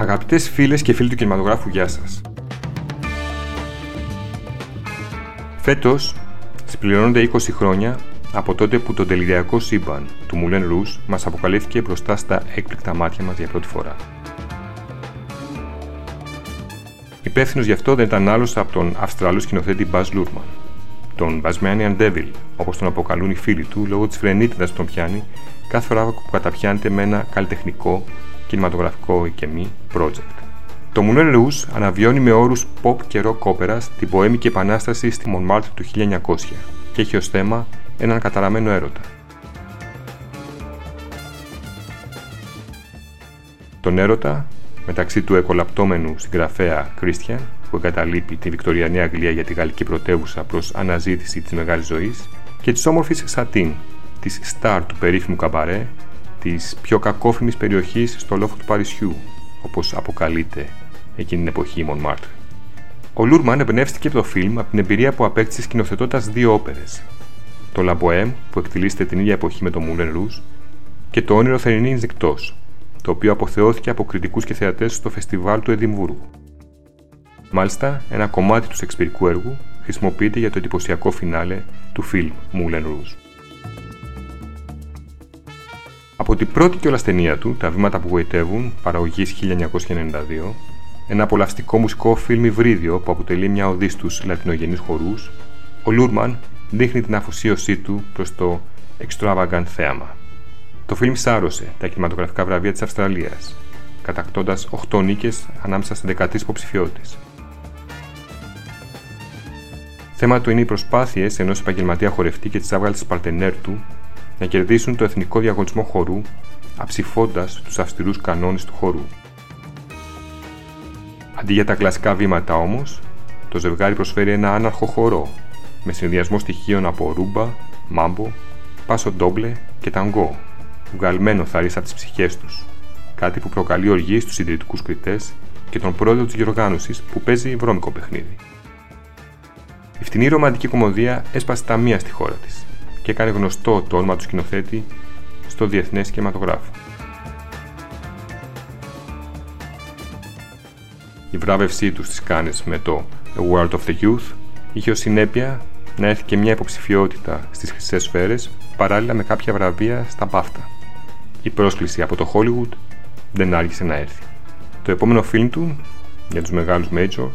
Αγαπητές φίλες και φίλοι του κινηματογράφου, γεια σας. Φέτος συμπληρώνονται 20 χρόνια από τότε που το τελειριακό σύμπαν του Μουλέν Ρούς μας αποκαλύφθηκε μπροστά στα έκπληκτα μάτια μας για πρώτη φορά. Υπεύθυνος γι' αυτό δεν ήταν άλλος από τον Αυστραλό σκηνοθέτη Buzz Λούρμαν, τον Basmanian Devil, όπως τον αποκαλούν οι φίλοι του λόγω της φρενίτιδας που τον πιάνει κάθε φορά που καταπιάνεται με ένα καλλιτεχνικό, κινηματογραφικό ή και μη project. Το Moulin Rouge αναβιώνει με όρους pop και rock opera την ποέμικη επανάσταση στη Montmartre του 1900 και έχει ως θέμα έναν καταραμένο έρωτα. Τον έρωτα μεταξύ του εκολαπτώμενου συγγραφέα Christian που εγκαταλείπει τη Βικτωριανή Αγγλία για τη γαλλική πρωτεύουσα προς αναζήτηση της μεγάλης ζωής και της όμορφης Σατίν, της στάρ του περίφημου καμπαρέ, της πιο κακόφημης περιοχής στο λόφο του Παρισιού, όπως αποκαλείται εκείνη την εποχή η Μονμάρτρ. Ο Λούρμαν εμπνεύστηκε από το φιλμ από την εμπειρία που απέκτησε σκηνοθετώντας δύο όπερες. Το La Bohème, που εκτυλίσσεται την ίδια εποχή με το Moulin Rouge, και το Όνειρο Θερινής Νυκτός, το οποίο αποθεώθηκε από κριτικούς και θεατές στο φεστιβάλ του Εδιμβούργου. Μάλιστα, ένα κομμάτι του σεξπυρικού έργου χρησιμοποιείται για το εντυπωσιακό φινάλε του φιλμ Moulin Rouge. Από την πρώτη κιόλα ταινία του, Τα βήματα που γοητεύουν, παραγωγής 1992, ένα απολαυστικό μουσικό φιλμ υβρίδιο που αποτελεί μια οδή στους λατινογενείς χορούς, ο Λούρμαν δείχνει την αφοσίωσή του προς το extravagant θέαμα. Το φιλμ σάρωσε τα κινηματογραφικά βραβεία της Αυστραλίας, κατακτώντας 8 νίκες ανάμεσα σε 13 υποψηφιότητε. Θέμα του είναι οι προσπάθειες ενός επαγγελματία χορευτή και της άβγαλη παρτενέρ του να κερδίσουν το εθνικό διαγωνισμό χορού, αψηφώντας τους αυστηρούς κανόνες του χορού. Αντί για τα κλασικά βήματα όμως, το ζευγάρι προσφέρει ένα άναρχο χορό με συνδυασμό στοιχείων από ρούμπα, μάμπο, πάσο ντόμπλε και ταγκό, βγαλμένο θαρή από τι ψυχές τους, κάτι που προκαλεί οργή στους ιδρυτικού κριτές και τον πρόεδρο της διοργάνωσης που παίζει βρώμικο παιχνίδι. Η φτηνή ρομαντική κομμωδία έσπασε τα μία στη χώρα της και έκανε γνωστό το όνομα του σκηνοθέτη στο διεθνές κινηματογράφο. Η βράβευσή του στις Κάνες με το A World of the Youth είχε ως συνέπεια να έρθει και μια υποψηφιότητα στις χρυσές σφαίρες παράλληλα με κάποια βραβεία στα μπάφτα. Η πρόσκληση από το Hollywood δεν άργησε να έρθει. Το επόμενο φιλμ του, για τους μεγάλους major,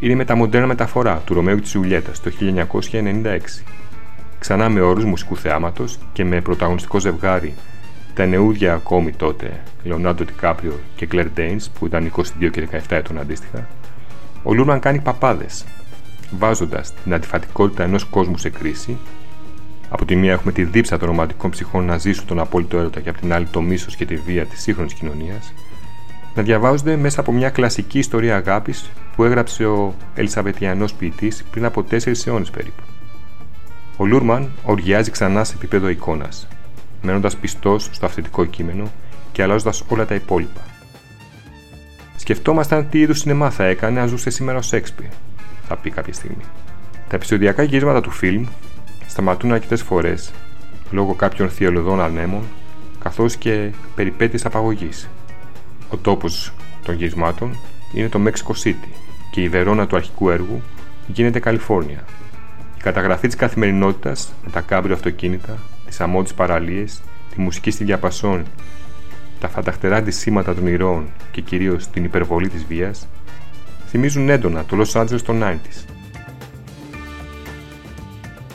είναι η μεταμοντέρνα μεταφορά του Ρωμαίου της Ιουλιέτας το 1996. Ξανά με όρους μουσικού θεάματος και με πρωταγωνιστικό ζευγάρι. Τα νεούδια ακόμη τότε Λεωνάντο Τικάπριο και Κλέρ Ντέινς που ήταν 22 και 17 ετών αντίστοιχα, ο Λούρμαν κάνει παπάδες, βάζοντας την αντιφατικότητα ενός κόσμου σε κρίση. Από τη μία έχουμε τη δίψα των ρομαντικών ψυχών να ζήσουν τον απόλυτο έρωτα και από την άλλη το μίσος και τη βία της σύγχρονης κοινωνίας. Να διαβάζονται μέσα από μια κλασική ιστορία αγάπης που έγραψε ο Ελισαβετιανός ποιητής πριν από τέσσερις αιώνες περίπου. Ο Λούρμαν οργιάζει ξανά σε επίπεδο εικόνας, μένοντας πιστός στο αυθεντικό κείμενο και αλλάζοντας όλα τα υπόλοιπα. Σκεφτόμασταν τι είδους σινεμά θα έκανε αν ζούσε σήμερα ο Σέξπιρ, θα πει κάποια στιγμή. Τα επεισοδιακά γυρίσματα του φιλμ σταματούν αρκετές φορές λόγω κάποιων θειολοδών ανέμων καθώς και περιπέτειες απαγωγής. Ο τόπος των γυρισμάτων είναι το Mexico City και η Βερόνα του αρχικού έργου γίνεται Καλιφόρνια. Η καταγραφή της καθημερινότητας με τα κάμπριο αυτοκίνητα, τις αμμώδει παραλίες, τη μουσική στη διαπασόν, τα φανταχτερά αντισήματα των ηρώων και κυρίως την υπερβολή της βίας, θυμίζουν έντονα το Los Angeles των 90s.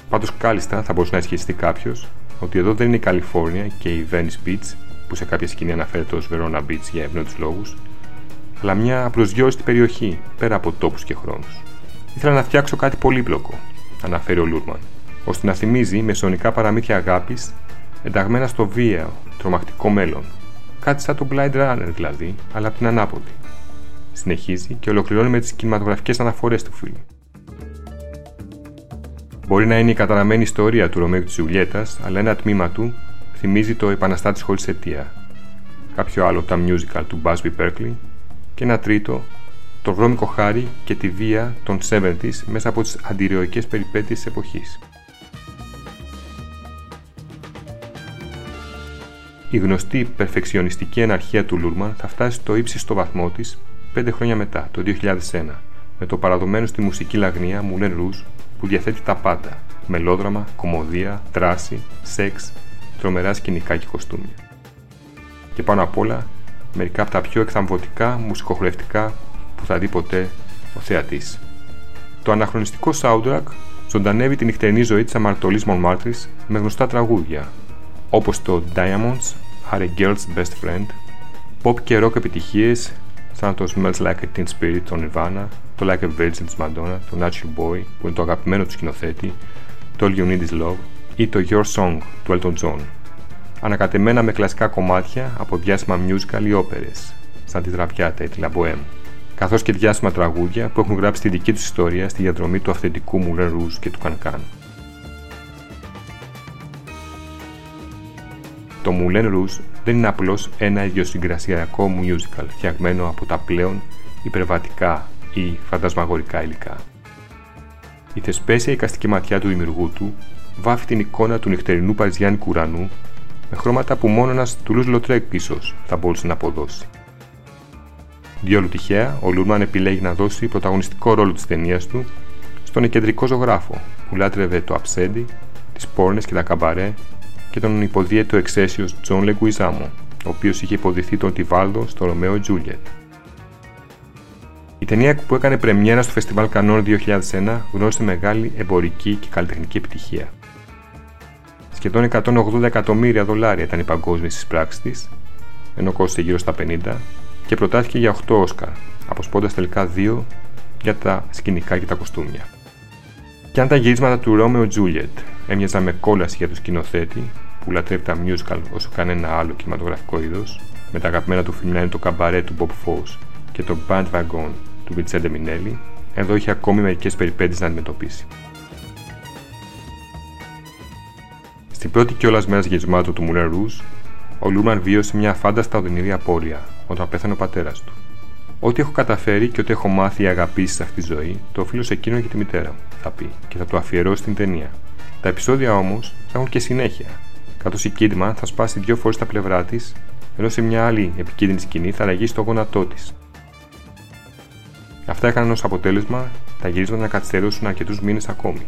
Πάντως, κάλλιστα θα μπορούσε να ισχυριστεί κάποιος ότι εδώ δεν είναι η Καλιφόρνια και η Venice Beach, που σε κάποια σκηνή αναφέρεται ως Verona Beach για ευνόητους λόγους, αλλά μια απροσδιόριστη περιοχή πέρα από τόπους και χρόνους. Ήθελα να φτιάξω κάτι πολύπλοκο, αναφέρει ο Λούρμαν, ώστε να θυμίζει μεσονικά παραμύθια αγάπης ενταγμένα στο βίαιο, τρομακτικό μέλλον. Κάτι σαν το Blind Runner δηλαδή, αλλά από την ανάποδη. Συνεχίζει και ολοκληρώνει με τις κινηματογραφικές αναφορές του φίλου. Μπορεί να είναι η καταραμένη ιστορία του Ρωμαίου της Ιουλιέτας, αλλά ένα τμήμα του θυμίζει το Επαναστάτης χωρίς αιτία, κάποιο άλλο τα musical του Busby Berkeley και ένα τρίτο το βρώμικο χάρι και τη βία των 70s μέσα από τις αντιρροικές περιπέτειες της εποχής. η γνωστή περφεξιονιστική εναρχία του Λούρμαν θα φτάσει στο ύψιστο βαθμό της πέντε χρόνια μετά, το 2001, με το παραδομένο στη μουσική λαγνία Moulin Rouge που διαθέτει τα πάντα: μελόδραμα, κομμωδία, δράση, σεξ, τρομερά σκηνικά και κοστούμια. Και πάνω απ' όλα, μερικά από τα πιο εκθαμβωτικά μουσικοχορευτικά που θα δει ποτέ ο θεατής. Το αναχρονιστικό soundtrack ζωντανεύει την νυχτερινή ζωή της αμαρτωλής Μονμάρτρης με γνωστά τραγούδια, όπως το Diamonds, Are a Girl's Best Friend, pop και rock επιτυχίες σαν το Smells Like a Teen Spirit των Nirvana, το Like a Virgin της Madonna, το Natural Boy που είναι το αγαπημένο του σκηνοθέτη, το All You Need Is Love ή το Your Song του Elton John. Ανακατεμένα με κλασικά κομμάτια από διάσημα musical ή όπερες, σαν τη Τραπιάτα ή τη La Bohème καθώς και διάσημα τραγούδια που έχουν γράψει τη δική τους ιστορία στη διαδρομή του αυθεντικού Moulin Rouge και του Κανκάν. Το Moulin Rouge δεν είναι απλώς ένα ιδιοσυγκρασιακό musical φτιαγμένο από τα πλέον υπερβατικά ή φαντασμαγορικά υλικά. Η θεσπέσια εικαστική ματιά του δημιουργού του βάφει την εικόνα του νυχτερινού παριζιάνικου ουρανού με χρώματα που μόνο ένας Τουλούζ Λοτρέκ ίσως θα μπορούσε να αποδώσει. Διόλου τυχαία, ο Λούρμαν επιλέγει να δώσει πρωταγωνιστικό ρόλο της ταινίας του στον κεντρικό ζωγράφο που λάτρευε το αψέντι, τις πόρνες και τα καμπαρέ και τον υποδύεται ο εξαίσιος Τζον Λεγκουιζάμο, ο οποίος είχε υποδυθεί τον Τιβάλδο στο Romeo Juliet. Η ταινία που έκανε πρεμιέρα στο Φεστιβάλ Καννών το 2001 γνώρισε μεγάλη εμπορική και καλλιτεχνική επιτυχία. Σχεδόν 180 εκατομμύρια δολάρια ήταν οι παγκόσμιες εισπράξεις της, ενώ κόστησε γύρω στα 50 και προτάθηκε για 8 Όσκαρ, αποσπώντας τελικά 2 για τα σκηνικά και τα κοστούμια. Και αν τα γυρίσματα του Ρόμεο Τζούλιετ έμοιαζαν με κόλαση για το σκηνοθέτη, που λατρεύει τα musical όσο κανένα άλλο κινηματογραφικό είδος, με τα αγαπημένα του φιλμ να είναι το καμπαρέ του Bob Fosse και το Bandwagon του Βιτσέντε Μινέλη, εδώ είχε ακόμη μερικές περιπέτειες να αντιμετωπίσει. Στην πρώτη κιόλας μέρα γυρισμάτων του Moulin Rouge, ο Λούμαν βίωσε μια φάνταστα οδυνηρή απώλεια όταν πέθανε ο πατέρας του. Ό,τι έχω καταφέρει και ό,τι έχω μάθει ή αγαπήσει σε αυτή τη ζωή, το οφείλω σε εκείνον και τη μητέρα μου, θα πει, και θα το αφιερώσει στην ταινία. Τα επεισόδια όμως θα έχουν και συνέχεια, καθώς η Κίντμαν θα σπάσει δύο φορές τα πλευρά της, ενώ σε μια άλλη επικίνδυνη σκηνή θα ραγίσει το γόνατό της. Αυτά έκαναν ως αποτέλεσμα τα γυρίσματα να καθυστερήσουν αρκετούς μήνες ακόμη.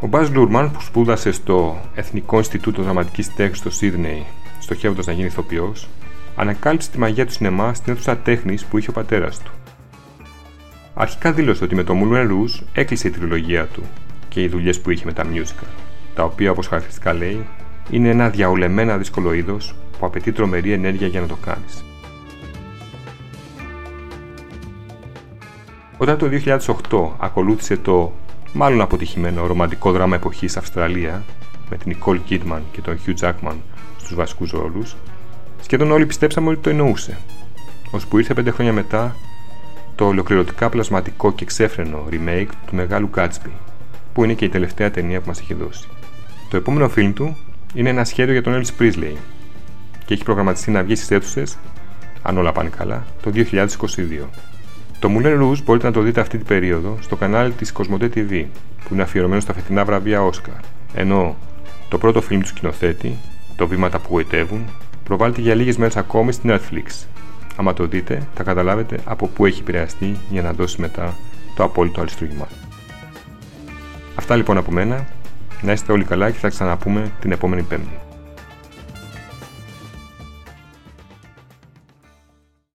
Ο Μπάζ Λούρμαν, που σπούδασε στο Εθνικό Ινστιτούτο Δραματικής Τέχνης στο Σίδνεϊ, στοχεύοντας να γίνει ηθοποιός, ανακάλυψε τη μαγεία του σινεμά στην αίθουσα τέχνης που είχε ο πατέρας του. Αρχικά δήλωσε ότι με το Moulin Rouge έκλεισε η τριλογία του και οι δουλειές που είχε με τα musical, τα οποία όπως χαρακτηριστικά λέει είναι ένα διαολεμένα δύσκολο είδος που απαιτεί τρομερή ενέργεια για να το κάνεις. Όταν το 2008 ακολούθησε το μάλλον αποτυχημένο ρομαντικό δράμα εποχής Αυστραλία με την Nicole Kidman και τον Hugh Jackman στους βασικούς ρόλους, σχεδόν όλοι πιστέψαμε ότι το εννοούσε. Ώσπου ήρθε πέντε χρόνια μετά το ολοκληρωτικά πλασματικό και ξέφρενο remake του μεγάλου Gatsby, που είναι και η τελευταία ταινία που μας έχει δώσει. Το επόμενο φιλμ του είναι ένα σχέδιο για τον Elvis Presley και έχει προγραμματιστεί να βγει στις αίθουσες, αν όλα πάνε καλά, το 2022. Το Moulin Rouge μπορείτε να το δείτε αυτή την περίοδο στο κανάλι της Cosmote TV, που είναι αφιερωμένο στα φετινά βραβεία Oscar, ενώ το πρώτο φιλμ του σκηνοθέτη, το Βήματα που γοητεύουν, προβάλλεται για λίγες μέρες ακόμη στην Netflix. Άμα το δείτε, θα καταλάβετε από πού έχει επηρεαστεί για να δώσει μετά το απόλυτο αριστούργημα. Αυτά λοιπόν από μένα. Να είστε όλοι καλά και θα ξαναπούμε την επόμενη Πέμπτη.